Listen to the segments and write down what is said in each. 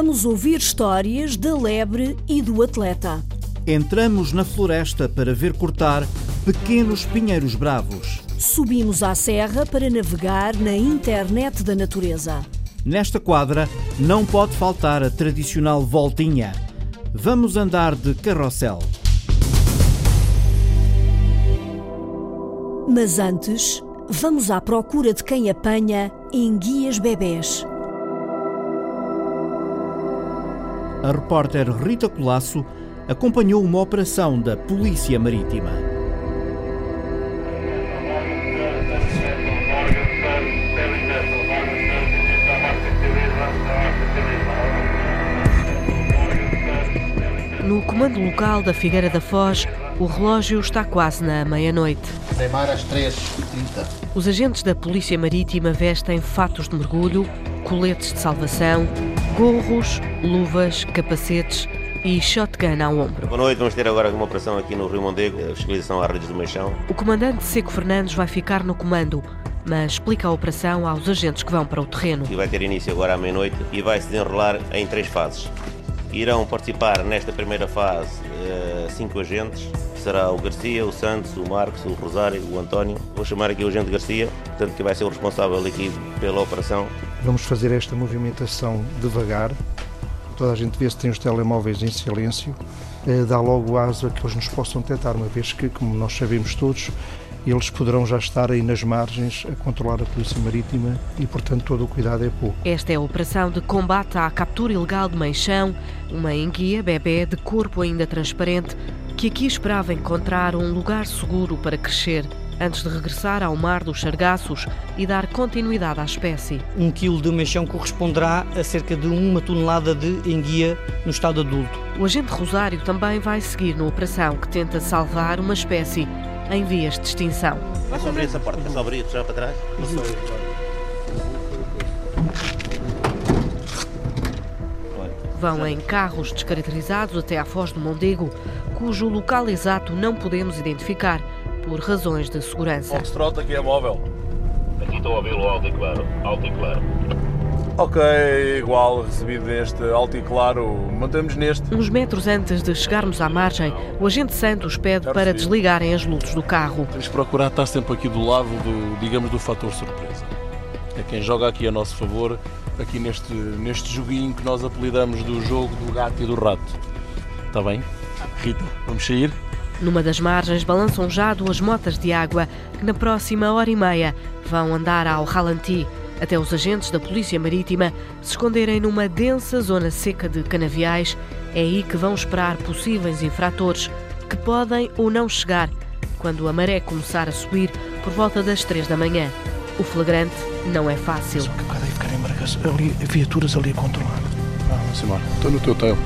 Vamos ouvir histórias da lebre e do atleta. Entramos na floresta para ver cortar pequenos pinheiros bravos. Subimos à serra para navegar na internet da natureza. Nesta quadra não pode faltar a tradicional voltinha. Vamos andar de carrossel. Mas antes, vamos à procura de quem apanha enguias bebés. A repórter Rita Colasso acompanhou uma operação da Polícia Marítima. No comando local da Figueira da Foz, o relógio está quase na meia-noite. Às 3h30. Os agentes da Polícia Marítima vestem fatos de mergulho, coletes de salvação, gorros, luvas, capacetes e shotgun ao ombro. Boa noite, vamos ter agora uma operação aqui no Rio Mondego, a fiscalização às redes do Meixão. O comandante Seco Fernandes vai ficar no comando, mas explica a operação aos agentes que vão para o terreno. E vai ter início agora à meia-noite e vai se desenrolar em três fases. Irão participar nesta primeira fase eh, cinco agentes. Será o Garcia, o Santos, o Marcos, o Rosário, o António. Vou chamar aqui o agente Garcia, portanto que vai ser o responsável aqui pela operação. Vamos fazer esta movimentação devagar. Toda a gente vê se tem os telemóveis em silêncio. Eh, dá logo asa que eles nos possam tentar, uma vez que, como nós sabemos todos, eles poderão já estar aí nas margens a controlar a Polícia Marítima e, portanto, todo o cuidado é pouco. Esta é a operação de combate à captura ilegal de meixão, uma enguia bebê de corpo ainda transparente que aqui esperava encontrar um lugar seguro para crescer antes de regressar ao mar dos sargaços e dar continuidade à espécie. Um quilo de meixão corresponderá a cerca de uma tonelada de enguia no estado adulto. O agente Rosário também vai seguir na operação que tenta salvar uma espécie em vias de extinção. É só abrir essa porta, é só abrir e puxar para trás. Vão em carros descaracterizados até à Foz do Mondego, cujo local exato não podemos identificar por razões de segurança. Foxtrot aqui é móvel. Aqui estou a ouvi-lo alto e claro. Alto e claro. Ok, igual, recebido neste alto e claro. Mantemos neste. Uns metros antes de chegarmos à margem, o agente Santos pede para desligarem as luzes do carro. Temos que procurar estar sempre aqui do lado do, digamos, do fator surpresa. É quem joga aqui a nosso favor, aqui neste, neste joguinho que nós apelidamos do jogo do gato e do rato. Está bem? Rita, vamos sair? Numa das margens balançam já duas motas de água que na próxima hora e meia vão andar ao ralenti até os agentes da Polícia Marítima se esconderem numa densa zona seca de canaviais. É aí que vão esperar possíveis infratores que podem ou não chegar quando a maré começar a subir por volta das três da manhã. O flagrante não é fácil. Só que aí ficarem marcas, ali, viaturas ali a controlar. Ah, vamos embora. Estou no teu tail.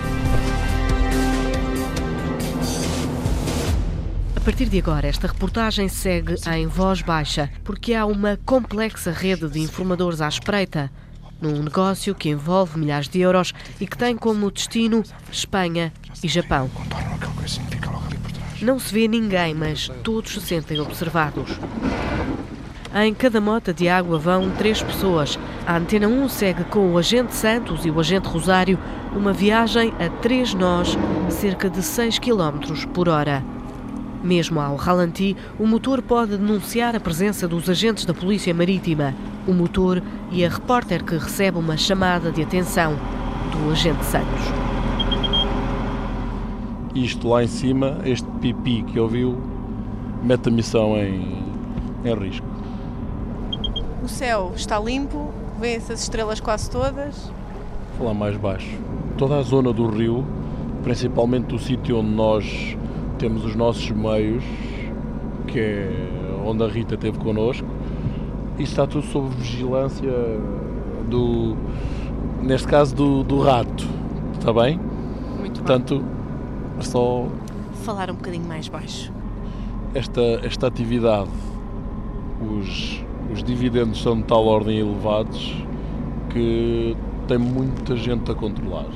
A partir de agora, esta reportagem segue em voz baixa, porque há uma complexa rede de informadores à espreita, num negócio que envolve milhares de euros e que tem como destino Espanha e Japão. Não se vê ninguém, mas todos se sentem observados. Em cada mota de água vão três pessoas. A Antena 1 segue com o agente Santos e o agente Rosário uma viagem a três nós, cerca de 6 km por hora. Mesmo ao ralenti, o motor pode denunciar a presença dos agentes da Polícia Marítima. O motor e a repórter que recebe uma chamada de atenção do agente Santos. Isto lá em cima, este pipi que ouviu, mete a missão em, em risco. O céu está limpo, vêem-se as estrelas quase todas. Vou falar mais baixo. Toda a zona do rio, principalmente do sítio onde nós temos os nossos meios, que é onde a Rita esteve connosco, isso está tudo sob vigilância do, neste caso, do, do rato. Está bem? Muito Portanto, só Falar um bocadinho mais baixo. esta, esta atividade, os, os dividendos são de tal ordem elevados que tem muita gente a controlar.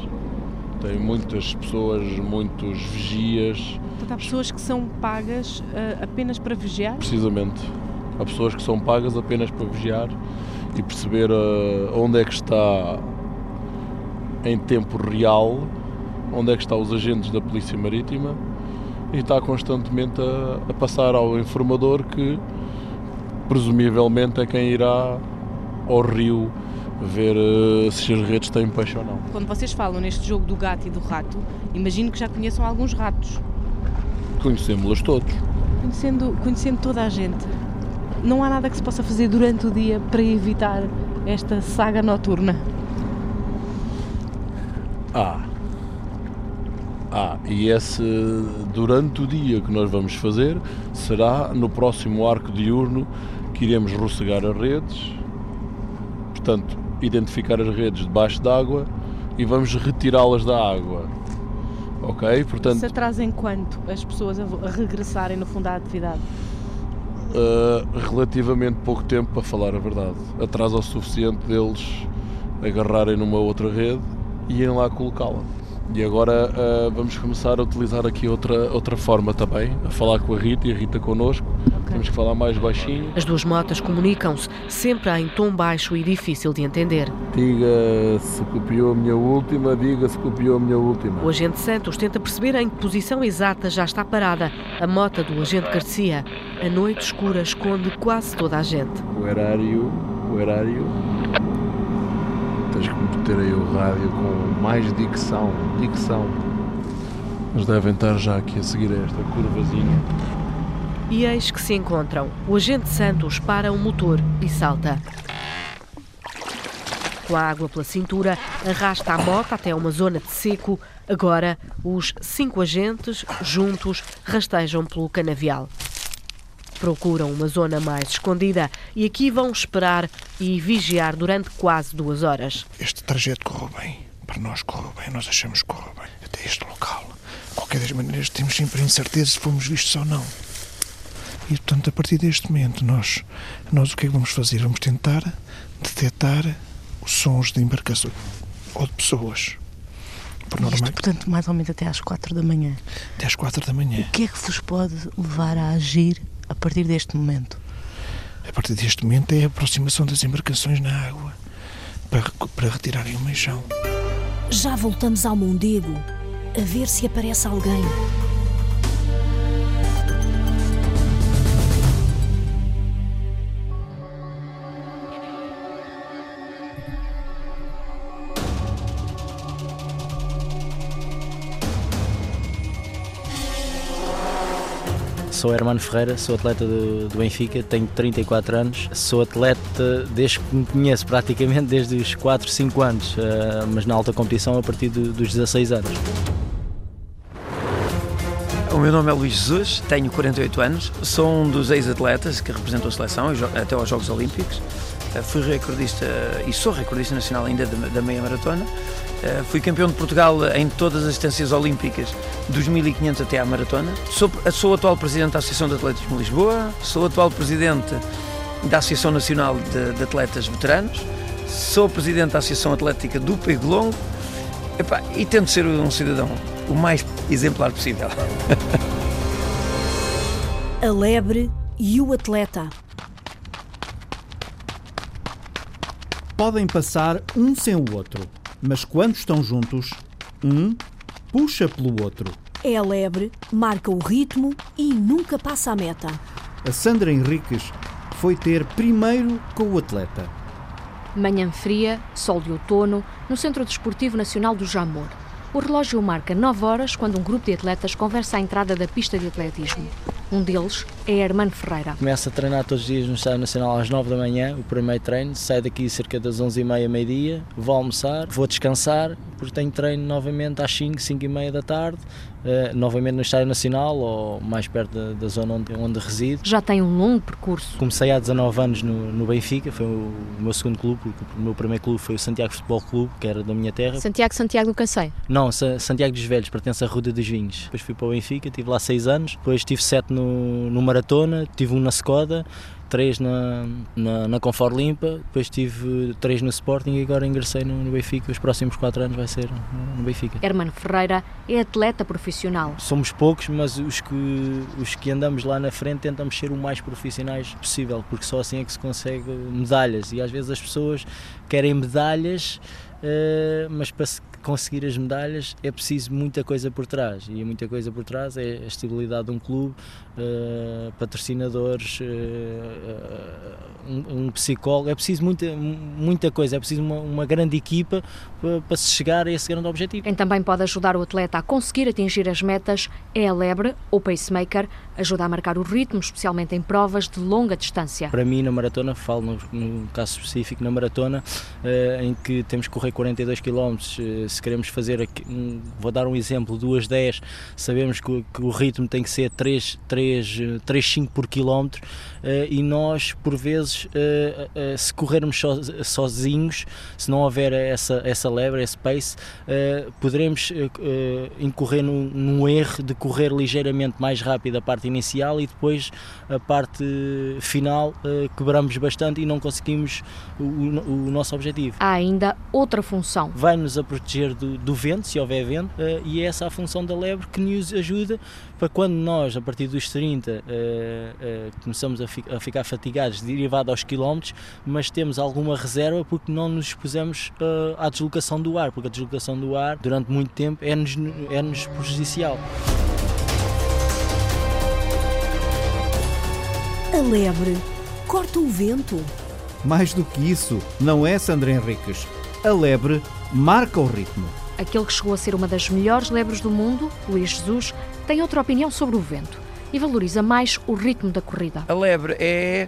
Tem muitas pessoas, muitos vigias, Portanto, há pessoas que são pagas ah, apenas para vigiar? precisamente. Há pessoas que são pagas apenas para vigiar e perceber ah, onde é que está em tempo real onde é que estão os agentes da Polícia Marítima e está constantemente a, a passar ao informador que presumivelmente é quem irá ao rio ver uh, se as redes têm peixe ou não. Quando vocês falam neste jogo do gato e do rato, imagino que já conheçam alguns ratos. Conhecemos-los todos. Conhecendo, conhecendo toda a gente, não há nada que se possa fazer durante o dia para evitar esta saga noturna? Ah. Ah, e esse durante o dia que nós vamos fazer será no próximo arco diurno que iremos rossegar as redes, portanto, identificar as redes debaixo d'água e vamos retirá-las da água. Ok? Portanto, Se atrasem quanto as pessoas a regressarem no fundo à atividade? Uh, relativamente pouco tempo para falar a verdade. Atrasa o suficiente deles agarrarem numa outra rede e irem lá colocá-la. E agora uh, vamos começar a utilizar aqui outra, outra forma também, a falar com a Rita e a Rita connosco. Okay. Temos que falar mais baixinho. As duas motas comunicam-se, sempre em tom baixo e difícil de entender. Diga se copiou a minha última, diga se copiou a minha última. O agente Santos tenta perceber em que posição exata já está parada a mota do agente Garcia. A noite escura esconde quase toda a gente. O horário, o horário tens que meter aí o rádio com mais dicção, dicção. Eles devem estar já aqui a seguir esta curvazinha. E eis que se encontram. O agente Santos para o motor e salta. Com a água pela cintura, arrasta a moto até uma zona de seco. Agora, os cinco agentes, juntos, rastejam pelo canavial. Procuram uma zona mais escondida e aqui vão esperar e vigiar durante quase duas horas. Este trajeto correu bem. Para nós correu bem, nós achamos que correu bem. Até este local. De qualquer das maneiras, temos sempre a incerteza se fomos vistos ou não. E, portanto, a partir deste momento, nós, nós o que é que vamos fazer? Vamos tentar detectar os sons de embarcações ou de pessoas. Por norma... Isto, portanto, mais ou menos até às quatro da manhã. Até às quatro da manhã. O que é que vos pode levar a agir a partir deste momento? A partir deste momento é a aproximação das embarcações na água para, para retirarem o meixão. Já voltamos ao Mondego a ver se aparece alguém. Sou Hermano Ferreira, sou atleta do, do, Benfica, tenho 34 anos, sou atleta desde que me conheço, praticamente desde os 4, 5 anos, uh, mas na alta competição a partir do, dos 16 anos. O meu nome é Luís Jesus, tenho 48 anos, sou um dos ex-atletas que representou a seleção até aos Jogos Olímpicos. Eh, fui recordista e sou recordista nacional ainda da meia maratona eh, fui campeão de Portugal em todas as distâncias olímpicas, dos 1500 até à maratona. Sou, sou atual presidente da Associação de Atletismo de Lisboa, sou atual presidente da Associação Nacional de, de Atletas Veteranos, sou presidente da Associação Atlética do Pego Longo Epá, e tento ser um cidadão o mais exemplar possível. A lebre e o atleta. Podem passar um sem o outro mas quando estão juntos, um puxa pelo outro. É lebre, marca o ritmo e nunca passa a meta. A Sandra Henriques foi ter primeiro com o atleta. Manhã fria, sol de outono, no Centro Desportivo Nacional do Jamor. O relógio marca 9 horas quando um grupo de atletas conversa à entrada da pista de atletismo. Um deles é Hermano Ferreira. Começo a treinar todos os dias no Estádio Nacional às 9 da manhã, o primeiro treino. Saio daqui cerca das 11h30, meio-dia, vou almoçar, vou descansar, porque tenho treino novamente às 5, 5 e meia da tarde. Uh, novamente no Estádio Nacional ou mais perto da, da zona onde, onde resido. Já tem um longo percurso. Comecei há 19 anos no, no Benfica, foi o, o, meu segundo clube, o meu primeiro clube foi o Santiago Futebol Clube, que era da minha terra. Santiago Santiago do Cacém? Não, Santiago dos Velhos, pertence à Ruda dos Vinhos. Depois fui para o Benfica, estive lá 6 anos, depois tive 7 no, no Maratona, tive um na Skoda, três na, na, na Confort Limpa, depois tive três no Sporting e agora ingressei no, no, Benfica. Os próximos quatro anos vai ser no, Benfica. Hermano Ferreira é atleta profissional. Somos poucos, mas os que, os que andamos lá na frente tentamos ser o mais profissionais possível, porque só assim é que se consegue medalhas. E às vezes as pessoas querem medalhas, uh, mas para se conseguir as medalhas é preciso muita coisa por trás e muita coisa por trás é a estabilidade de um clube, uh, patrocinadores, uh, um, um, psicólogo, é preciso muita, muita coisa, é preciso uma, uma grande equipa para, para se chegar a esse grande objetivo. Quem também pode ajudar o atleta a conseguir atingir as metas é a lebre ou pacemaker, ajuda a marcar o ritmo, especialmente em provas de longa distância. Para mim, na maratona, falo no caso específico, na maratona, uh, em que temos que correr 42 km, uh, se queremos fazer, aqui, um, vou dar um exemplo, 2 10, sabemos que, que, o ritmo tem que ser 3, 3, 3 5 por quilómetro uh, e nós, por vezes, se corrermos so, sozinhos, se não houver essa, essa lebre, esse pace, poderemos incorrer num, num erro de correr ligeiramente mais rápido a parte inicial e depois a parte final quebramos bastante e não conseguimos o, o, nosso objetivo. Há ainda outra função. Vai-nos a proteger do, do vento, se houver vento, e é essa a função da lebre que nos ajuda para quando nós, a partir dos 30, uh, uh, começamos a, fi a, ficar fatigados derivado aos quilómetros, mas temos alguma reserva porque não nos expusemos à deslocação do ar, porque a deslocação do ar durante muito tempo é-nos é -nos prejudicial. A lebre corta o vento. Mais do que isso, não é, Sandra Henriques? A lebre marca o ritmo. Aquele que chegou a ser uma das melhores lebres do mundo, Luís Jesus, tem outra opinião sobre o vento e valoriza mais o ritmo da corrida. A lebre é,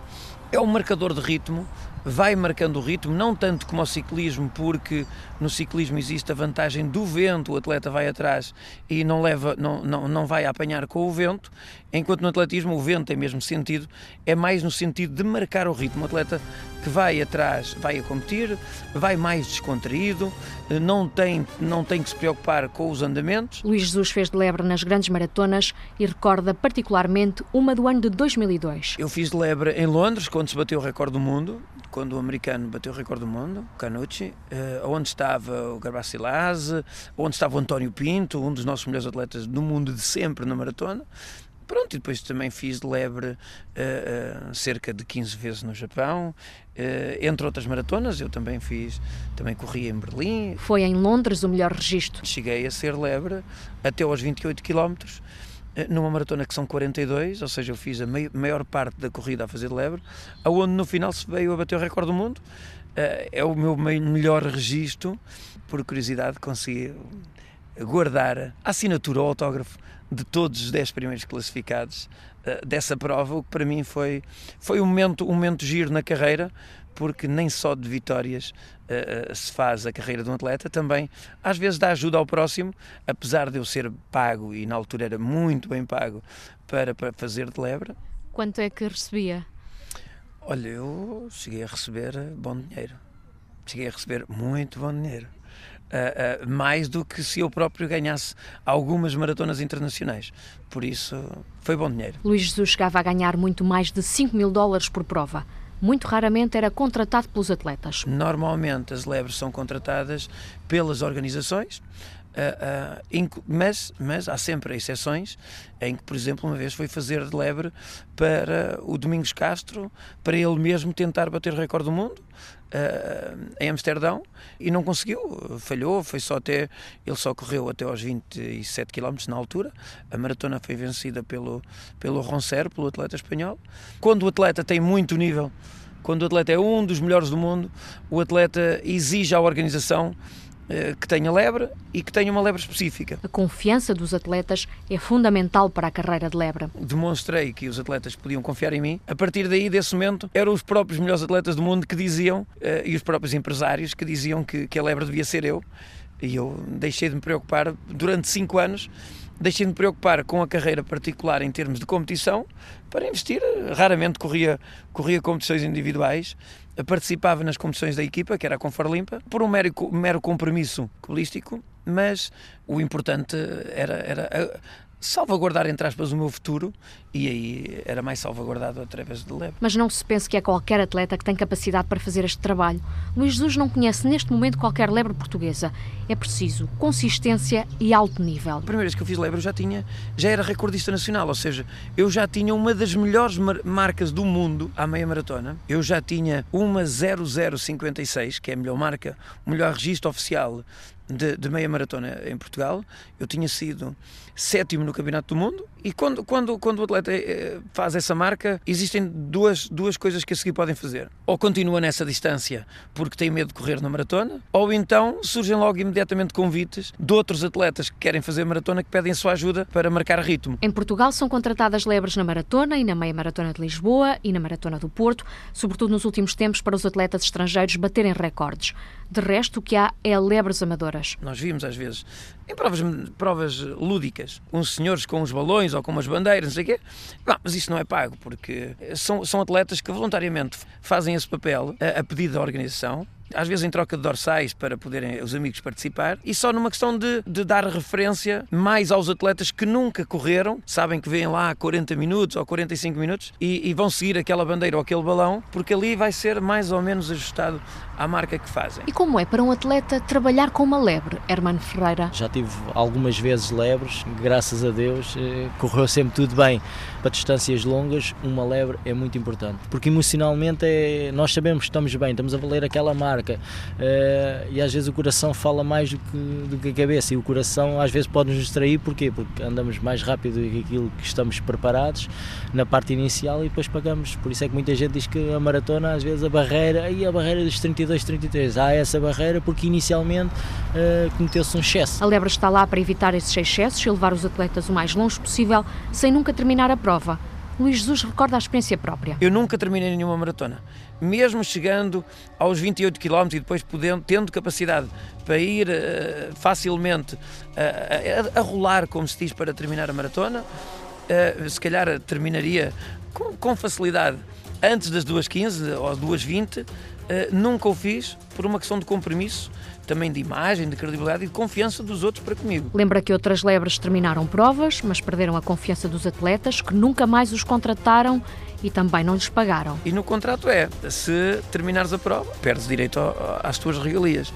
é um marcador de ritmo, vai marcando o ritmo, não tanto como o ciclismo, porque no ciclismo existe a vantagem do vento, o atleta vai atrás e não, leva, não, não, não vai apanhar com o vento, enquanto no atletismo o vento tem mesmo sentido, é mais no sentido de marcar o ritmo. O atleta que vai atrás vai a competir, vai mais descontraído, não tem, não tem que se preocupar com os andamentos. Luís Jesus fez de lebre nas grandes maratonas e recorda particularmente uma do ano de 2002. Eu fiz de lebre em Londres, quando se bateu o recorde do mundo, quando o americano bateu o recorde do mundo, Canucci, eh, onde estava o Garbacilas, onde estava o António Pinto, um dos nossos melhores atletas do mundo de sempre na maratona. Pronto, e depois também fiz de lebre uh, uh, cerca de 15 vezes no Japão, uh, entre outras maratonas, eu também fiz, também corri em Berlim. Foi em Londres o melhor registro. Cheguei a ser lebre até aos 28 quilómetros, numa maratona que são 42, ou seja, eu fiz a maior parte da corrida a fazer de lebre, aonde no final se veio a bater o recorde do mundo. É o meu melhor registro, por curiosidade consegui guardar a assinatura, o autógrafo de todos os 10 primeiros classificados uh, dessa prova, o que para mim foi, foi um, momento, um momento giro na carreira, porque nem só de vitórias uh, se faz a carreira de um atleta, também às vezes dá ajuda ao próximo, apesar de eu ser pago e na altura era muito bem pago para, para fazer de lebre. Quanto é que recebia? Olha, eu cheguei a receber bom dinheiro. Cheguei a receber muito bom dinheiro uh, uh, mais do que se eu próprio ganhasse algumas maratonas internacionais. Por isso, foi bom dinheiro. Luís Jesus chegava a ganhar muito mais de 5 mil dólares por prova. Muito raramente era contratado pelos atletas. Normalmente as lebres são contratadas pelas organizações, Uh, uh, mas, mas há sempre exceções em que, por exemplo, uma vez foi fazer de lebre para o Domingos Castro, para ele mesmo tentar bater o recorde do mundo uh, em Amsterdão e não conseguiu, falhou, foi só até, ele só correu até aos 27 km na altura, a maratona foi vencida pelo, pelo Roncero, pelo atleta espanhol. Quando o atleta tem muito nível, quando o atleta é um dos melhores do mundo, o atleta exige à organização que tenha lebre e que tenha uma lebre específica. A confiança dos atletas é fundamental para a carreira de lebre. Demonstrei que os atletas podiam confiar em mim. A partir daí, desse momento, eram os próprios melhores atletas do mundo que diziam, eh, e os próprios empresários, que diziam que, que a lebre devia ser eu. E eu deixei de me preocupar durante cinco anos deixei de me preocupar com a carreira particular em termos de competição para investir. Raramente corria, corria competições individuais, participava nas competições da equipa, que era a Conforlimpa, por um mero, mero compromisso holístico, mas o importante era, era salvaguardar, entre aspas, o meu futuro e aí era mais salvaguardado através de leve. Mas não se pense que é qualquer atleta que tem capacidade para fazer este trabalho. Luís Jesus não conhece neste momento qualquer lebre portuguesa. É preciso consistência e alto nível. A primeira vez que eu fiz lebre eu já tinha, já era recordista nacional, ou seja, eu já tinha uma das melhores mar marcas do mundo à meia maratona. Eu já tinha uma 0056, que é a melhor marca, o melhor registro oficial de, de meia maratona em Portugal. Eu tinha sido sétimo no Campeonato do Mundo e quando, quando, quando o atleta eh, faz essa marca, existem duas, duas coisas que a seguir podem fazer. Ou continua nessa distância porque tem medo de correr na maratona, ou então surgem logo imediatamente convites de outros atletas que querem fazer maratona que pedem a sua ajuda para marcar ritmo. Em Portugal são contratadas lebres na maratona e na meia maratona de Lisboa e na maratona do Porto, sobretudo nos últimos tempos para os atletas estrangeiros baterem recordes. De resto, o que há é lebres amadoras. Nós vimos às vezes em provas, provas lúdicas, uns senhores com os balões ou com umas bandeiras, não sei o quê. Mas isso não é pago, porque são, são atletas que voluntariamente fazem esse papel a, a pedido da organização às vezes em troca de dorsais para poderem os amigos participar, e só numa questão de, de dar referência mais aos atletas que nunca correram, sabem que vêm lá 40 minutos ou 45 minutos e, e vão seguir aquela bandeira ou aquele balão, porque ali vai ser mais ou menos ajustado à marca que fazem. E como é para um atleta trabalhar com uma lebre, Hermano Ferreira? Já tive algumas vezes lebres, graças a Deus, eh, correu sempre tudo bem. Para distâncias longas, uma lebre é muito importante, porque emocionalmente é, nós sabemos que estamos bem, estamos a valer aquela marca uh, e às vezes o coração fala mais do que, do que a cabeça e o coração às vezes pode nos distrair, porquê? Porque andamos mais rápido do que aquilo que estamos preparados na parte inicial e depois pagamos. Por isso é que muita gente diz que a maratona, às vezes a barreira, aí a barreira dos 32, 33, há essa barreira porque inicialmente uh, cometeu-se um excesso. A lebre está lá para evitar esses excessos e levar os atletas o mais longe possível sem nunca terminar a prova prova. Luís Jesus recorda a experiência própria. Eu nunca terminei nenhuma maratona. Mesmo chegando aos 28 km e depois podendo, tendo capacidade para ir uh, facilmente uh, a, a, rolar, como se diz, para terminar a maratona, uh, se calhar terminaria com, com, facilidade antes das 2h15 ou 2h20. Nunca o fiz por uma questão de compromisso também de imagem, de credibilidade e de confiança dos outros para comigo. Lembra que outras lebres terminaram provas, mas perderam a confiança dos atletas, que nunca mais os contrataram e também não lhes pagaram. E no contrato é, se terminares a prova, perdes direito às tuas regalias.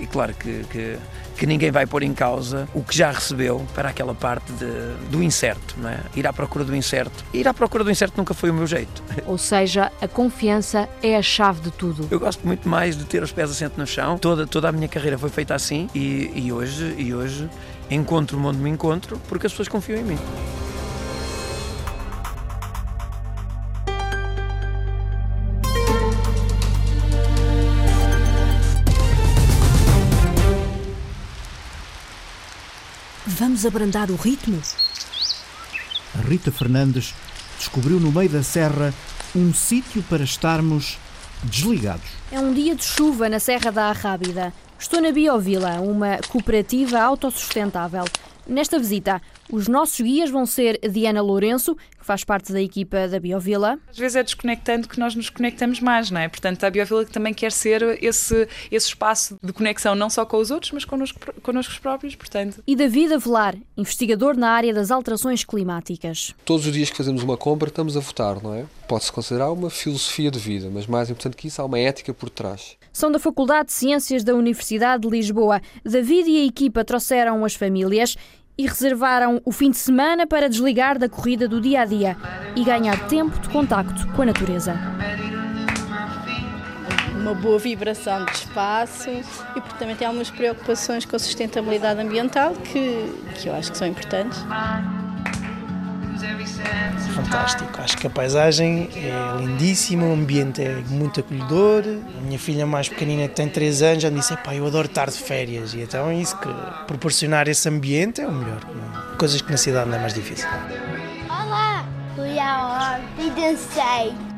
E claro que, que que ninguém vai pôr em causa o que já recebeu para aquela parte de, do incerto, não é? Ir à procura do incerto. Ir à procura do incerto nunca foi o meu jeito. Ou seja, a confiança é a chave de tudo. Eu gosto muito mais de ter os pés assentos no chão. Toda, toda a minha carreira foi feita assim e, e hoje, e hoje encontro-me onde me encontro porque as pessoas confiam em mim. Vamos abrandar o ritmo? A Rita Fernandes descobriu no meio da serra um sítio para estarmos desligados. É um dia de chuva na Serra da Arrábida. Estou na Biovila, uma cooperativa autossustentável. Nesta visita, os nossos guias vão ser Diana Lourenço, que faz parte da equipa da Biovila. Às vezes é desconectando que nós nos conectamos mais, não é? Portanto, a Biovila também quer ser esse, esse espaço de conexão não só com os outros, mas connosco, connosco próprios, portanto. E David Avelar, investigador na área das alterações climáticas. Todos os dias que fazemos uma compra estamos a votar, não é? Pode-se considerar uma filosofia de vida, mas mais importante que isso, há uma ética por trás. São da Faculdade de Ciências da Universidade de Lisboa. David e a equipa trouxeram as famílias e reservaram o fim de semana para desligar da corrida do dia a dia e ganhar tempo de contacto com a natureza. Uma boa vibração de espaço e porque também tem algumas preocupações com a sustentabilidade ambiental que, que eu acho que são importantes. Fantástico, acho que a paisagem é lindíssima, o ambiente é muito acolhedor. A minha filha mais pequenina, que tem 3 anos, já me disse: Pai, eu adoro estar de férias. E então é isso que proporcionar esse ambiente é o melhor. Coisas que na cidade não é mais difícil. Olá, fui à horta e dancei.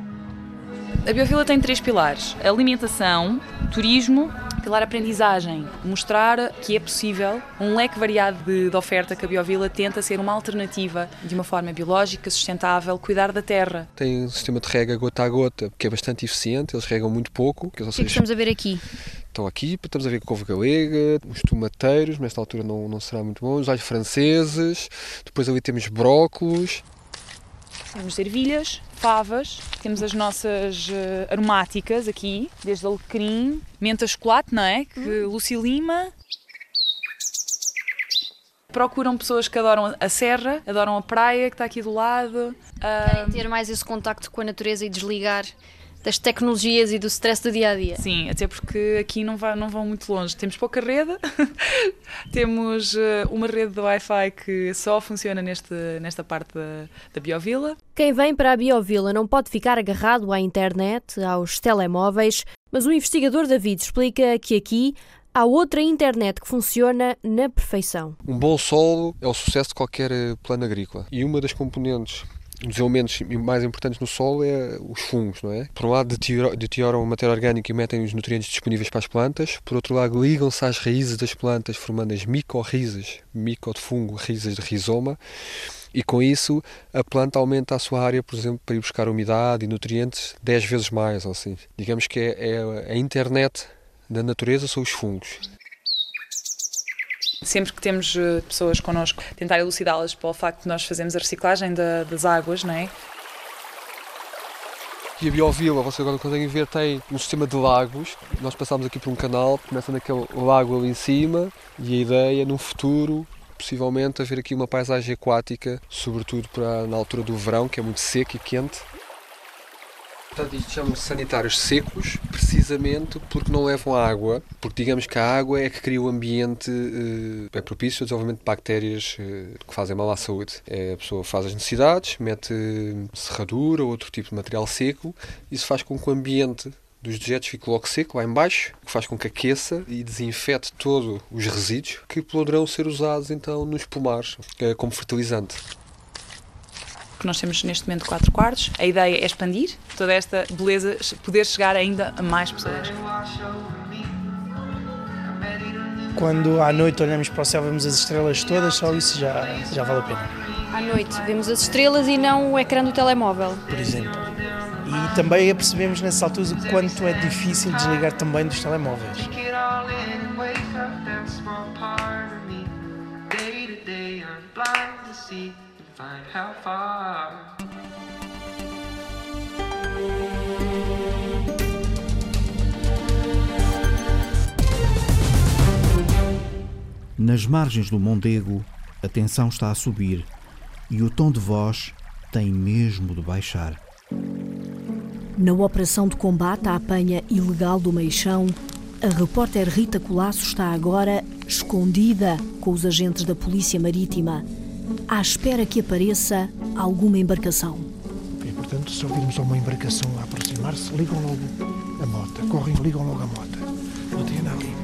A Biovila tem três pilares: alimentação, turismo pilar aprendizagem, mostrar que é possível um leque variado de, de, oferta que a Biovila tenta ser uma alternativa de uma forma biológica, sustentável, cuidar da terra. Tem um sistema de rega gota a gota que é bastante eficiente, eles regam muito pouco. O que, é que estamos a ver aqui? Estão aqui, estamos a ver couve galega, os tomateiros, nesta altura não, não será muito bom, os alhos franceses, depois ali temos brócolos, temos ervilhas, favas, temos as nossas uh, aromáticas aqui, desde alecrim, menta chocolate, não é? Que hum. Lucy Lima. Procuram pessoas que adoram a serra, adoram a praia que está aqui do lado. Querem ter mais esse contacto com a natureza e desligar das tecnologias e do stress do dia a dia. Sim, até porque aqui não, vai, não vão muito longe. Temos pouca rede, temos eh, uma rede de Wi-Fi que só funciona neste, nesta parte da, da Biovila. Quem vem para a Biovila não pode ficar agarrado à internet, aos telemóveis, mas o investigador David explica que aqui há outra internet que funciona na perfeição. Um bom solo é o sucesso de qualquer eh, plano agrícola. E uma das componentes um dos elementos mais importantes no solo é os fungos, não é? Por um lado deterioram a matéria orgânica e metem os nutrientes disponíveis para as plantas, por outro lado ligam-se às raízes das plantas formando as micorrizas, mico de fungo, raízes de rizoma, e com isso a planta aumenta a sua área, por exemplo, para ir buscar umidade e nutrientes 10 vezes mais, ou assim. Digamos que é, é a internet da natureza são os fungos. Sempre que temos eh, pessoas connosco, tentar elucidá-las para o facto de nós fazermos a reciclagem da, das águas, não é? E a Biovila, vocês agora conseguem ver, tem um sistema de lagos. Nós passamos aqui por um canal, começa naquele lago ali em cima, e a ideia, no futuro, possivelmente, haver aqui uma paisagem aquática, sobretudo para na altura do verão, que é muito seco e quente, Portanto, isto chamam-se sanitários secos, precisamente porque não levam água, porque digamos que a água é que cria o ambiente, eh, é propício ao desenvolvimento de bactérias eh, que fazem mal à saúde. É, a pessoa faz as necessidades, mete serradura ou outro tipo de material seco, isso faz com que o ambiente dos dejetos fique logo seco lá embaixo, que faz com que aqueça e desinfete todos os resíduos que poderão ser usados então nos pomares eh, como fertilizante porque nós temos neste momento 4 quartos. A ideia é expandir toda esta beleza, poder chegar ainda a mais pessoas. Quando à noite olhamos para o céu, vemos as estrelas todas, só isso já, já vale a pena. À noite vemos as estrelas e não o ecrã do telemóvel. Por exemplo. E também apercebemos nessas alturas o quanto é difícil desligar também dos telemóveis. Find how far. Nas margens do Mondego, a tensão está a subir e o tom de voz tem mesmo de baixar. Na operação de combate à apanha ilegal do Meixão, a repórter Rita Colasso está agora escondida com os agentes da Polícia Marítima à espera que apareça alguma embarcação. E, portanto, se ouvirmos uma embarcação a aproximar-se, ligam logo a moto, correm, ligam logo a moto. Não ali.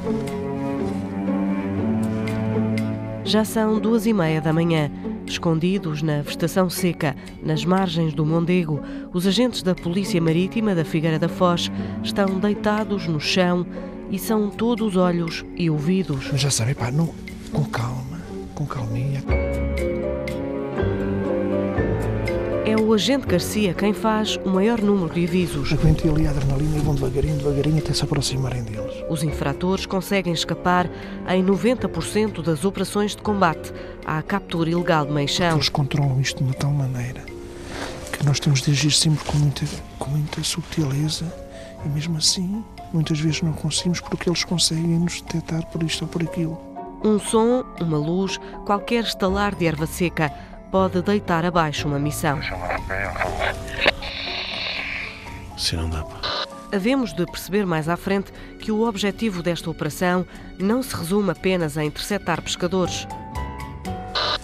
Já são duas e meia da manhã. Escondidos na vegetação seca, nas margens do Mondego, os agentes da Polícia Marítima da Figueira da Foz estão deitados no chão e são todos olhos e ouvidos. Mas já sabem, pá, não, com calma, com calminha. O agente Garcia quem faz o maior número de avisos. Aguentem ali a adrenalina e vão devagarinho, devagarinho até se aproximarem deles. Os infratores conseguem escapar em 90% das operações de combate à captura ilegal de meixão. Eles controlam isto de uma tal maneira que nós temos de agir sempre com muita, com muita subtileza e mesmo assim muitas vezes não conseguimos porque eles conseguem nos detectar por isto ou por aquilo. Um som, uma luz, qualquer estalar de erva seca pode deitar abaixo uma missão. Se não dá Havemos de perceber mais à frente que o objetivo desta operação não se resume apenas a interceptar pescadores.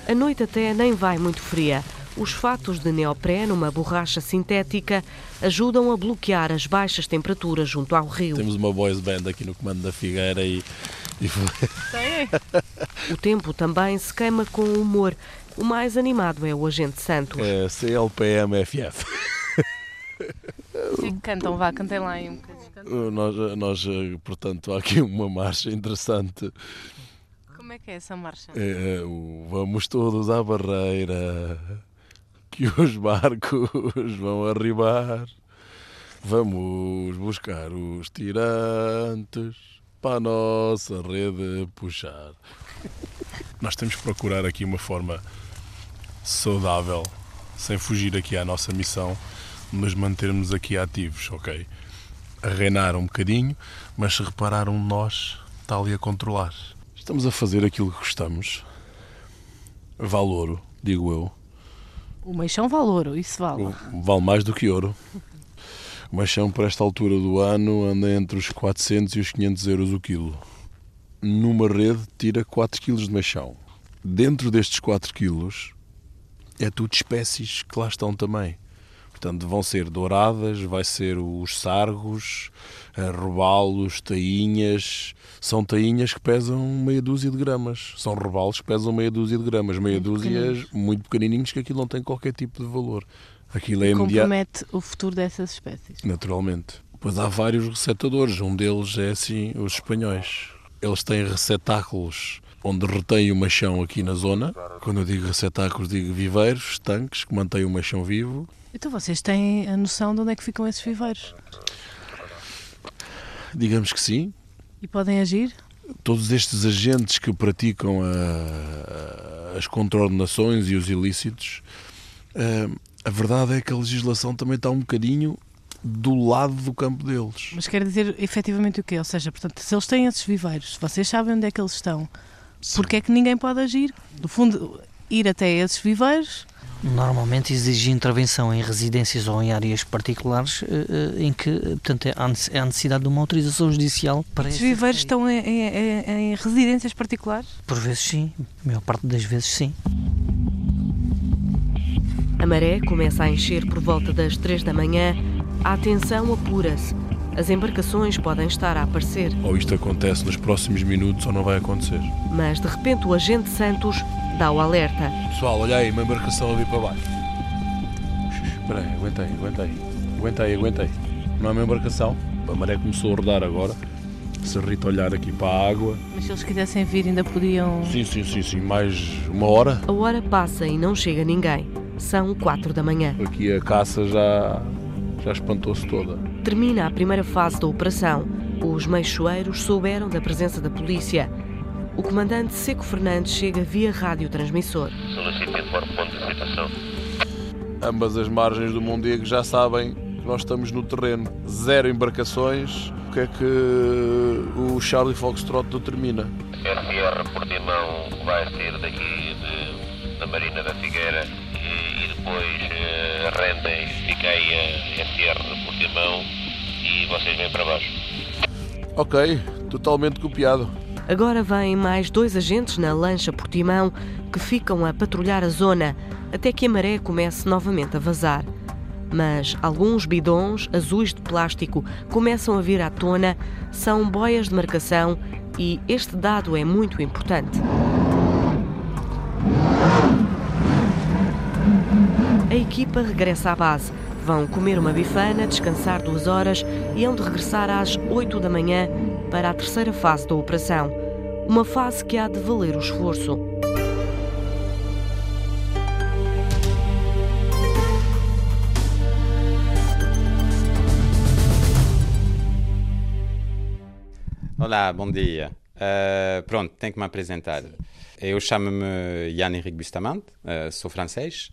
A noite até nem vai muito fria. Os fatos de neopré numa borracha sintética ajudam a bloquear as baixas temperaturas junto ao rio. Temos uma boys band aqui no comando da Figueira e. e... o tempo também se queima com o humor o mais animado é o Agente Santos. É CLPMFF. O que cantam? Vá, cantem lá aí um bocadinho. Nós, nós, portanto, há aqui uma marcha interessante. Como é que é essa marcha? É, o Vamos todos à barreira, que os barcos vão arribar. Vamos buscar os tirantes para a nossa rede puxar. Nós temos que procurar aqui uma forma saudável, sem fugir aqui à nossa missão, nos mantermos aqui ativos, ok? A reinar um bocadinho, mas se reparar um nós, está ali a controlar. Estamos a fazer aquilo que gostamos. Vale ouro, digo eu. O meixão vale ouro, isso vale. Vale mais do que ouro. O machão, para esta altura do ano, anda entre os 400 e os 500 euros o quilo. Numa rede, tira 4 quilos de machão. Dentro destes 4 quilos, é tudo espécies que lá estão também. Portanto, vão ser douradas, vai ser os sargos, eh, robalos, tainhas. São tainhas que pesam meia dúzia de gramas. São robalos que pesam meia dúzia de gramas. Meia muito dúzia muito pequenininhos que aquilo não tem qualquer tipo de valor. Aquilo é imediato. Compromete o futuro dessas espécies. Naturalmente. Pois há vários receptadores. Um deles é assim, os espanhóis. Eles têm receptáculos onde retém o machão aqui na zona. Quando eu digo receptáculos, digo viveiros, tanques, que mantêm o machão vivo. Então vocês têm a noção de onde é que ficam esses viveiros? Digamos que sim. E podem agir? Todos estes agentes que praticam a, as contraordenações e os ilícitos, a, a verdade é que a legislação também está um bocadinho do lado do campo deles. Mas quer dizer efetivamente o quê? Ou seja, portanto, se eles têm esses viveiros, vocês sabem onde é que eles estão, porque é que ninguém pode agir? No fundo, ir até esses viveiros Normalmente exige intervenção em residências ou em áreas particulares eh, eh, em que, portanto, é, há necessidade de uma autorização judicial para Os viveiros estão em, em, em, residências particulares? Por vezes sim, a maior parte das vezes sim. A maré começa a encher por volta das 3 da manhã. A atenção apura-se. As embarcações podem estar a aparecer. Ou isto acontece nos próximos minutos ou não vai acontecer. Mas de repente o agente Santos dá o alerta. Pessoal, olha aí, uma embarcação ali para baixo. Espera aí, aguenta aí, aguenta aí. Aguenta aí, aguenta aí. Não é uma embarcação. A maré começou a rodar agora. Se a Rita olhar aqui para a água. Mas se eles quisessem vir, ainda podiam. Sim, sim, sim, sim. Mais uma hora. A hora passa e não chega ninguém. São quatro da manhã. Aqui a caça já, já espantou-se toda. Termina a primeira fase da operação. Os meixoeiros souberam da presença da polícia o comandante Seco Fernandes chega via radiotransmissor. Solicito informe ponto de situação. Ambas as margens do Mondego já sabem que nós estamos no terreno. Zero embarcações. O que é que o Charlie Foxtrot determina? RFR Portimão vai sair daqui de, da Marina da Figueira depois uh, rendem, fica aí a FR Portimão e vocês vêm para baixo. Ok, totalmente copiado. Agora vêm mais dois agentes na lancha Portimão que ficam a patrulhar a zona até que a maré comece novamente a vazar. Mas alguns bidons azuis de plástico começam a vir à tona, são boias de marcação e este dado é muito importante. A equipa regressa à base. Vão comer uma bifana, descansar duas horas e hão de regressar às 8 da manhã para a terceira fase da operação. Uma fase que há de valer o esforço. Olá, bom dia. Uh, pronto, tenho que me apresentar. Eu chamo-me Yann Henrique Bustamante, uh, sou francês.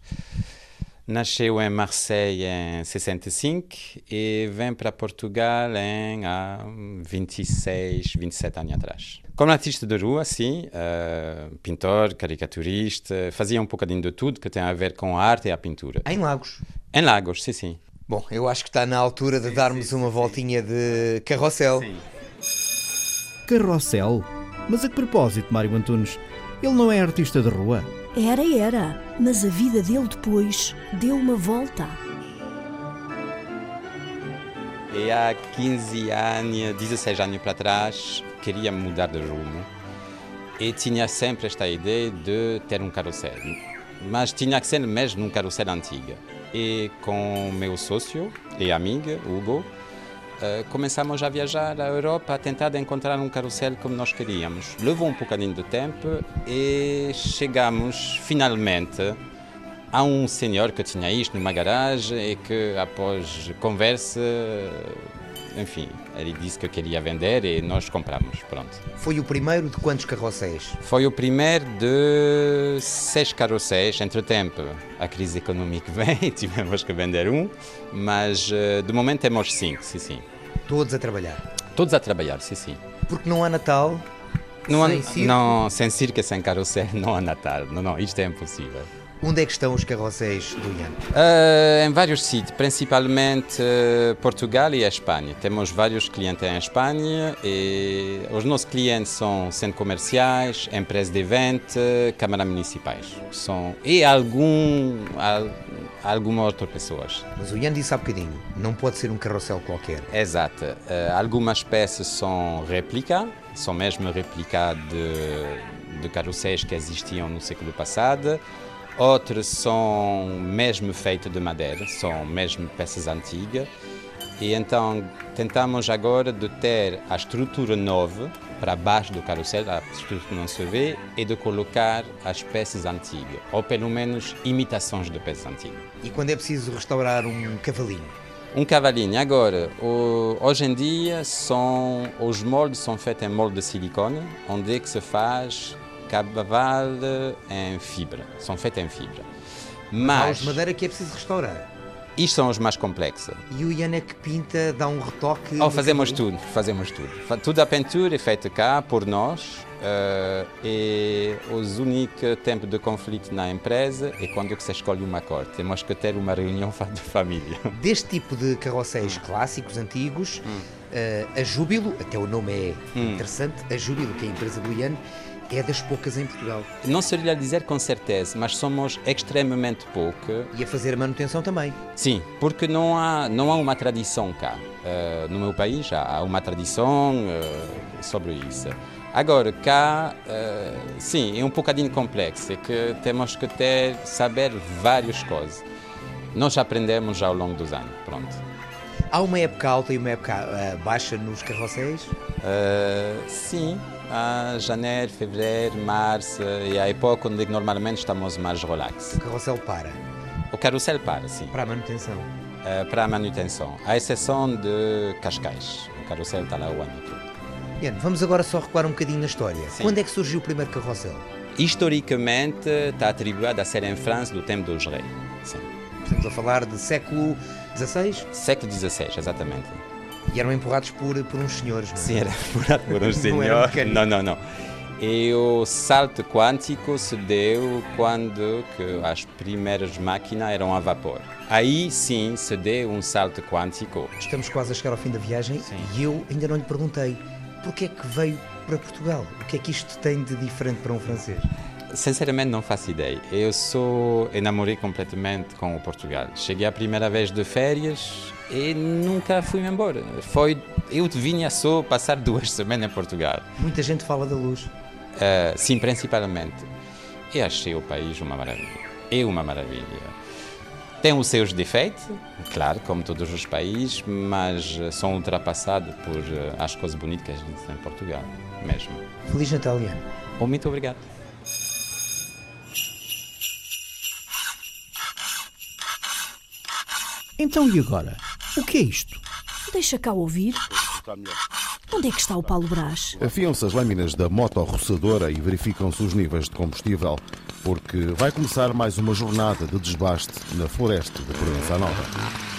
Nasceu em Marseille em 65 e vem para Portugal em há 26, 27 anos atrás. Como artista de rua, sim, uh, pintor, caricaturista, fazia um bocadinho de tudo que tem a ver com a arte e a pintura. Em Lagos? Em Lagos, sim, sim. Bom, eu acho que está na altura de sim, darmos sim, uma sim, voltinha de carrossel. Sim. Carrossel? Mas a que propósito, Mário Antunes? Ele não é artista de rua? Era, era, mas a vida dele depois deu uma volta. E há 15 anos, 16 anos para trás, queria mudar de rumo e tinha sempre esta ideia de ter um carrossel. Mas tinha que ser mesmo um carrossel antigo. E com meu sócio e amigo, Hugo, Uh, começamos a viajar à Europa a tentar encontrar um carrossel como nós queríamos. Levou um bocadinho de tempo e chegamos finalmente a um senhor que tinha isto numa garagem e que após conversa, enfim, ele disse que queria vender e nós compramos, pronto. Foi o primeiro de quantos carrosséis? Foi o primeiro de seis carrosséis. Entretanto, a crise econômica vem e tivemos que vender um, mas eh, de momento temos cinco, sim, sim. Todos a trabalhar? Todos a trabalhar, sim, sim. Porque não há Natal não sem circo? Não, sem circo e sem carrossel não há Natal. Não, não, isto é impossível. Onde é que estão os carrosséis do Ian? Uh, em vários sítios, principalmente uh, Portugal e a Espanha. Temos vários clientes em Espanha e os nossos clientes são centros comerciais, empresas de evento, câmaras municipais. São, e algum, al, algumas outras pessoas. Mas o Ian disse há bocadinho, não pode ser um carrossel qualquer. Exato. Uh, algumas peças são réplica, são mesmo réplica de, de carrosséis que existiam no século passado outras são mesmo feitas de madeira, são mesmo peças antigas. E então tentamos agora de ter a estrutura nova para baixo do carrossel, a estrutura não se vê, e de colocar as peças antigas, ou pelo menos imitações de peças antigas. E quando é preciso restaurar um cavalinho? Um cavalinho, agora, hoje em dia são, os moldes são feitos em molde de silicone, onde é que se faz cavalo em fibra, são feitos em fibra. Mas. de madeira que é preciso restaurar. Isto são os mais complexos. E o Ian é que pinta, dá um retoque? Oh, fazemos tudo, fazemos tudo. Tudo a pintura é feita cá por nós uh, e os únicos tempos de conflito na empresa é quando se escolhe uma cor. Temos que ter uma reunião de família. Deste tipo de carrosséis clássicos, antigos, hum. uh, a Júbilo, até o nome é hum. interessante, a Júbilo, que é a empresa do Ian, é das poucas em Portugal. Não seria dizer com certeza, mas somos extremamente pouco. E a fazer a manutenção também. Sim, porque não há, não há uma tradição cá. Uh, no meu país há uma tradição uh, sobre isso. Agora, cá, uh, sim, é um bocadinho complexo, é que temos que ter, saber várias coisas. Nós aprendemos ao longo dos anos, pronto. Há uma época alta e uma época baixa nos carrosséis? sim, a janeiro, fevereiro, março e a época onde normalmente estamos mais relax. O carrossel para? O carrossel para, sim. Para a manutenção? Uh, para a manutenção, à exceção de Cascais. O carrossel está lá o ano todo. Ian, vamos agora só recuar um bocadinho na história. Sim. Quando é que surgiu o primeiro carrossel? Historicamente está atribuído a ser em França do tempo dos reis. Sim. Estamos a falar de século XVI? Século XVI, exatamente. E eram empurrados por, por uns senhores, não é? Sim, era empurrado por uns senhores. não, não, não. E o salto quântico se deu quando as primeiras máquinas eram a vapor. Aí sim se deu um salto quântico. Estamos quase a chegar ao fim da viagem sim. e eu ainda não lhe perguntei porquê é que veio para Portugal? O que é que isto tem de diferente para um francês? Sinceramente não faço ideia. Eu sou enamorei completamente com o Portugal. Cheguei a primeira vez de férias e nunca fui embora. Foi, eu vinha só passar duas semanas em Portugal. Muita gente fala da luz. Uh, sim, principalmente. Eu achei o país uma maravilha. É uma maravilha. Tem os seus defeitos, claro, como todos os países, mas são ultrapassados por uh, as coisas bonitas que a gente tem em Portugal, mesmo. Feliz Natal, Ian. Muito obrigado. Então e agora? O que é isto? Deixa cá ouvir. Onde é que está o Paulo Brás? Afiam-se as lâminas da moto roçadora e verificam-se os níveis de combustível, porque vai começar mais uma jornada de desbaste na floresta de Provença Nova.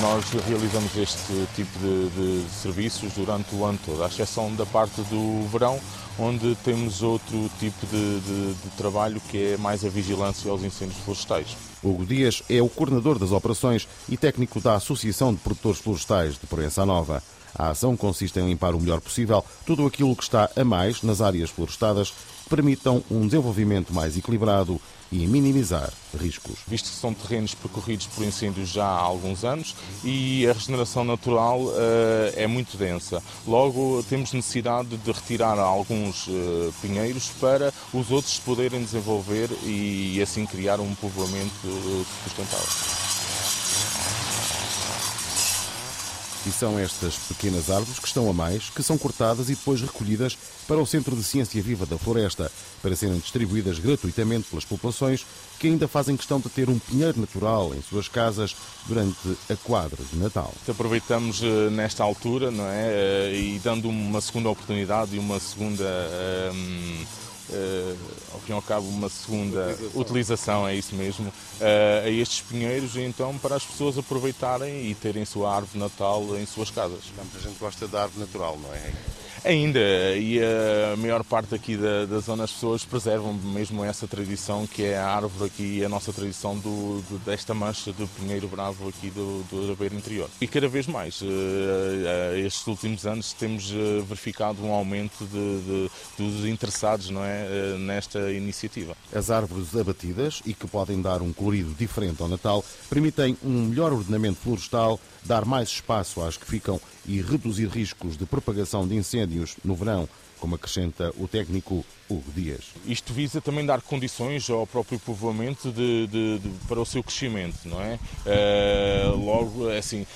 Nós realizamos este tipo de, de, serviços durante o ano todo, à exceção da parte do verão, onde temos outro tipo de, de, de trabalho que é mais a vigilância aos incêndios florestais. Hugo Dias é o coordenador das operações e técnico da Associação de Produtores Florestais de Proença Nova. A ação consiste em limpar o melhor possível tudo aquilo que está a mais nas áreas florestadas permitam um desenvolvimento mais equilibrado e minimizar riscos. Visto que são terrenos percorridos por incêndios já há alguns anos e a regeneração natural uh, é muito densa. Logo, temos necessidade de retirar alguns uh, pinheiros para os outros poderem desenvolver e assim criar um povoamento uh, sustentável. E são estas pequenas árvores que estão a mais que são cortadas e depois recolhidas para o Centro de Ciência Viva da Floresta, para serem distribuídas gratuitamente pelas populações que ainda fazem questão de ter um pinheiro natural em suas casas durante a quadra de Natal. Aproveitamos eh, nesta altura não é, eh, e dando uma segunda oportunidade e uma segunda. Um uh, ao fim e ao cabo, uma segunda utilização, utilização é isso mesmo, uh, a estes pinheiros, então, para as pessoas aproveitarem e terem sua árvore natal em suas casas. Então, a gente gosta da árvore natural, não é? Ainda, e a maior parte aqui da, da zona as pessoas preservam mesmo essa tradição que é a árvore aqui, a nossa tradição do, do, desta mancha de pinheiro bravo aqui do, do Beira Interior. E cada vez mais, uh, uh, estes últimos anos temos verificado um aumento de, de, dos interessados não é, nesta iniciativa. As árvores abatidas e que podem dar um colorido diferente ao Natal permitem um melhor ordenamento florestal, dar mais espaço às que ficam e reduzir riscos de propagação de incêndios no verão, como acrescenta o técnico Hugo Dias. Isto visa também dar condições ao próprio povoamento de, de, de, para o seu crescimento, não é? Uh, logo, é assim,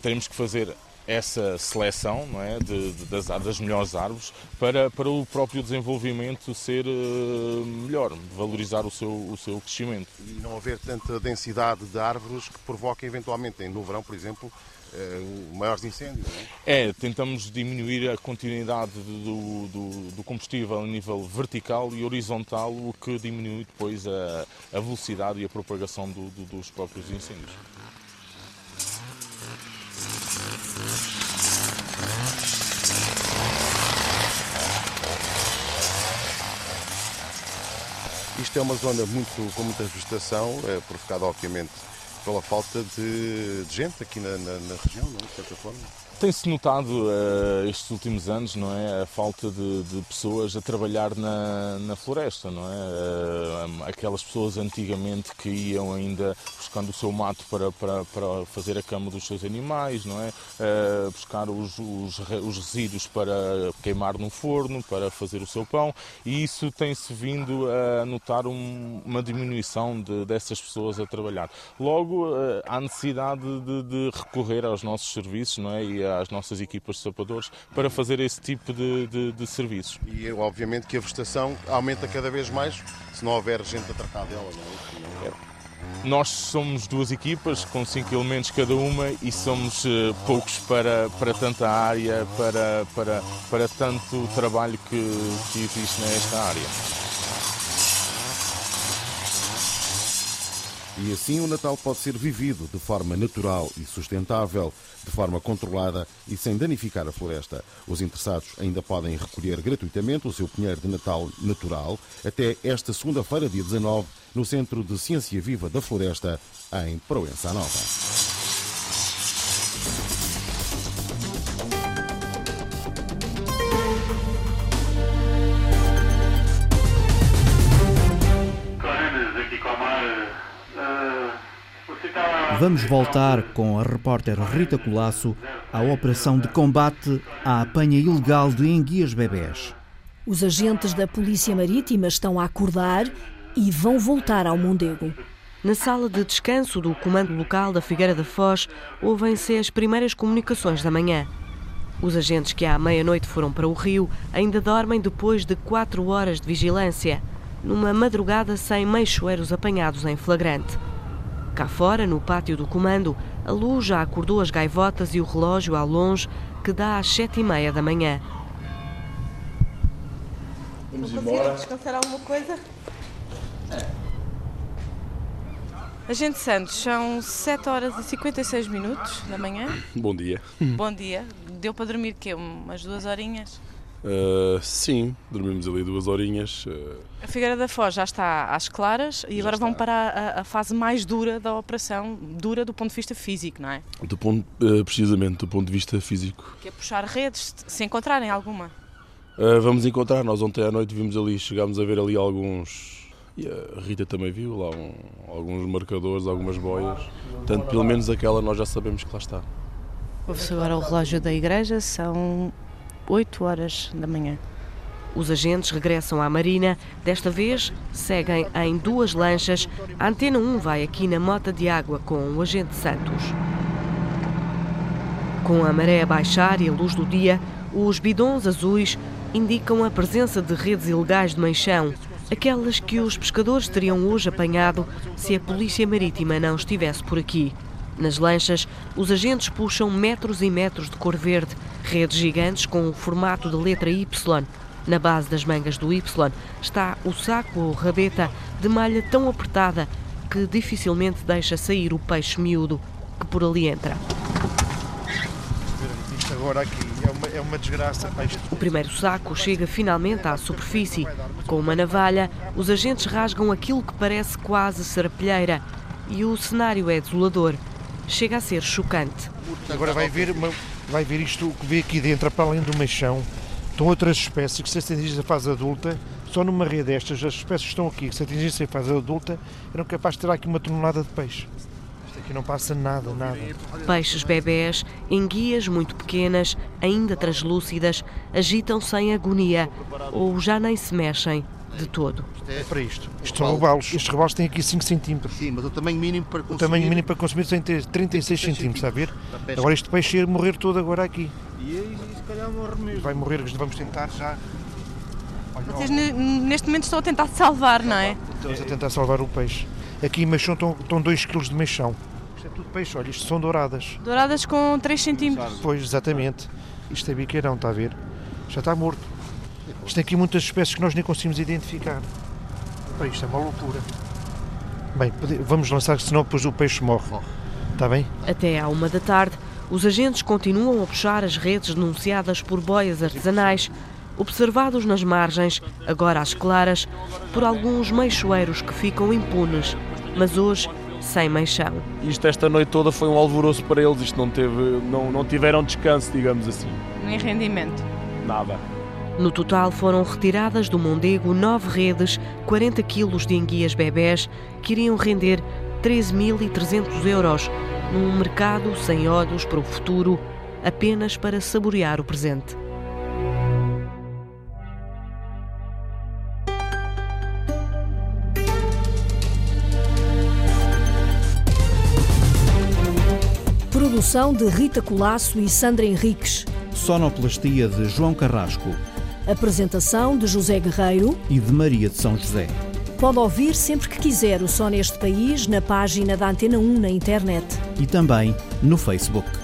teremos que fazer essa seleção não é, de, de, das, das, melhores árvores para, para o próprio desenvolvimento ser uh, melhor, valorizar o seu, o seu crescimento. E não haver tanta densidade de árvores que provoquem eventualmente, no verão, por exemplo, uh, maiores incêndios, não é? É, tentamos diminuir a continuidade do, do, do, combustível a nível vertical e horizontal, o que diminui depois a, a velocidade e a propagação do, dos próprios incêndios. Isto é uma zona muito, com muita vegetação, é provocada obviamente pela falta de, de gente aqui na, na, na região, não, é? de certa forma. Tem-se notado uh, estes últimos anos, não é, a falta de, de pessoas a trabalhar na, na floresta, não é? Uh, aquelas pessoas antigamente que iam ainda buscando o seu mato para, para, para fazer a cama dos seus animais, não é? Uh, buscar os, os, os resíduos para queimar no forno, para fazer o seu pão, e isso tem-se vindo a notar um, uma diminuição de, dessas pessoas a trabalhar. Logo, há necessidade de, de, recorrer aos nossos serviços, não é? Às nossas equipas de sapadores para fazer esse tipo de, de, de serviços. E obviamente que a vegetação aumenta cada vez mais se não houver gente a tratar dela, não é? é. Nós somos duas equipas com cinco elementos cada uma e somos uh, poucos para, para tanta área, para, para, para tanto trabalho que, que existe nesta área. E assim o Natal pode ser vivido de forma natural e sustentável, de forma controlada e sem danificar a floresta. Os interessados ainda podem recolher gratuitamente o seu pinheiro de Natal natural até esta segunda-feira, dia 19, no Centro de Ciência Viva da Floresta, em Proença Nova. Vamos voltar com a repórter Rita Colasso à operação de combate à apanha ilegal de enguias bebés. Os agentes da Polícia Marítima estão a acordar e vão voltar ao Mondego. Na sala de descanso do Comando Local da Figueira da Foz, ouvem-se as primeiras comunicações da manhã. Os agentes que à meia-noite foram para o Rio ainda dormem depois de quatro horas de vigilância, numa madrugada sem meixoeiros apanhados em flagrante. Cá fora, no pátio do comando, a luz já acordou as gaivotas e o relógio ao longe que dá às sete e meia da manhã. Vamos embora. descansar alguma coisa? Agente Santos, são 7 horas e 56 minutos da manhã. Bom dia. Bom dia. Deu para dormir quê? Umas duas horinhas? Uh, sim, dormimos ali duas horinhas. Uh... A Figueira da Foz já está às claras e já agora está. vão para a, a, fase mais dura da operação, dura do ponto de vista físico, não é? Do ponto, uh, precisamente, do ponto de vista físico. Que é puxar redes, se encontrarem alguma. vamos encontrar, nós ontem à noite vimos ali, chegámos a ver ali alguns. E a Rita também viu lá um, alguns marcadores, algumas boias. Portanto, pelo menos aquela nós já sabemos que lá está. Ouve-se agora o relógio da igreja, são 8 horas da manhã. Os agentes regressam à Marina, desta vez seguem em duas lanchas. A Antena 1 vai aqui na mota de água com o agente Santos. Com a maré a baixar e a luz do dia, os bidons azuis indicam a presença de redes ilegais de meixão, aquelas que os pescadores teriam hoje apanhado se a Polícia Marítima não estivesse por aqui. Nas lanchas, os agentes puxam metros e metros de cor verde, redes gigantes com o formato de letra Y. Na base das mangas do Y está o saco ou rabeta de malha tão apertada que dificilmente deixa sair o peixe miúdo que por ali entra. Agora aqui é uma, é uma desgraça. O primeiro saco chega finalmente à superfície. Com uma navalha, os agentes rasgam aquilo que parece quase serapilheira e o cenário é desolador. Chega a ser chocante. Agora vai ver, vai ver isto que vê aqui dentro, para além do meixão, estão outras espécies que se atingissem a fase adulta, só numa rede destas, as espécies que estão aqui, que se atingissem a fase adulta, eram capazes de ter aqui uma tonelada de peixe. Isto aqui não passa nada, nada. Peixes bebés, enguias muito pequenas, ainda translúcidas, agitam-se em agonia ou já nem se mexem de todo. É para isto. Isto são robalos. Estes robalos têm aqui 5 cm. Sim, mas o tamanho mínimo para consumir... O tamanho mínimo para consumir tem 36 cm, está a ver? Agora este peixe ia morrer todo agora aqui. E aí, se calhar morre mesmo. Vai morrer, vamos tentar já. Vocês neste momento estão a tentar salvar, não é? Estamos a tentar salvar o peixe. Aqui em meixão estão, estão 2 kg de meixão. Isto é tudo peixe, olha, isto são douradas. Douradas com 3 cm. Pois, exatamente. Isto é biqueirão, está a ver? Já está morto. Isto tem aqui muitas espécies que nós nem conseguimos identificar. Bem, isto é uma loucura. Bem, vamos lançar, senão depois o peixe morre. Está bem? Até à uma da tarde, os agentes continuam a puxar as redes denunciadas por boias artesanais, observados nas margens, agora às claras, por alguns meixoeiros que ficam impunes, mas hoje sem meixão. Isto esta noite toda foi um alvoroço para eles, isto não, teve, não, não tiveram descanso, digamos assim. Nem rendimento. Nada. No total foram retiradas do Mondego nove redes, 40 quilos de enguias bebés, que iriam render 13.300 euros, num mercado sem olhos para o futuro, apenas para saborear o presente. Produção de Rita Colasso e Sandra Henriques. Sonoplastia de João Carrasco. Apresentação de José Guerreiro e de Maria de São José. Pode ouvir sempre que quiser o Só neste País na página da Antena 1 na internet. E também no Facebook.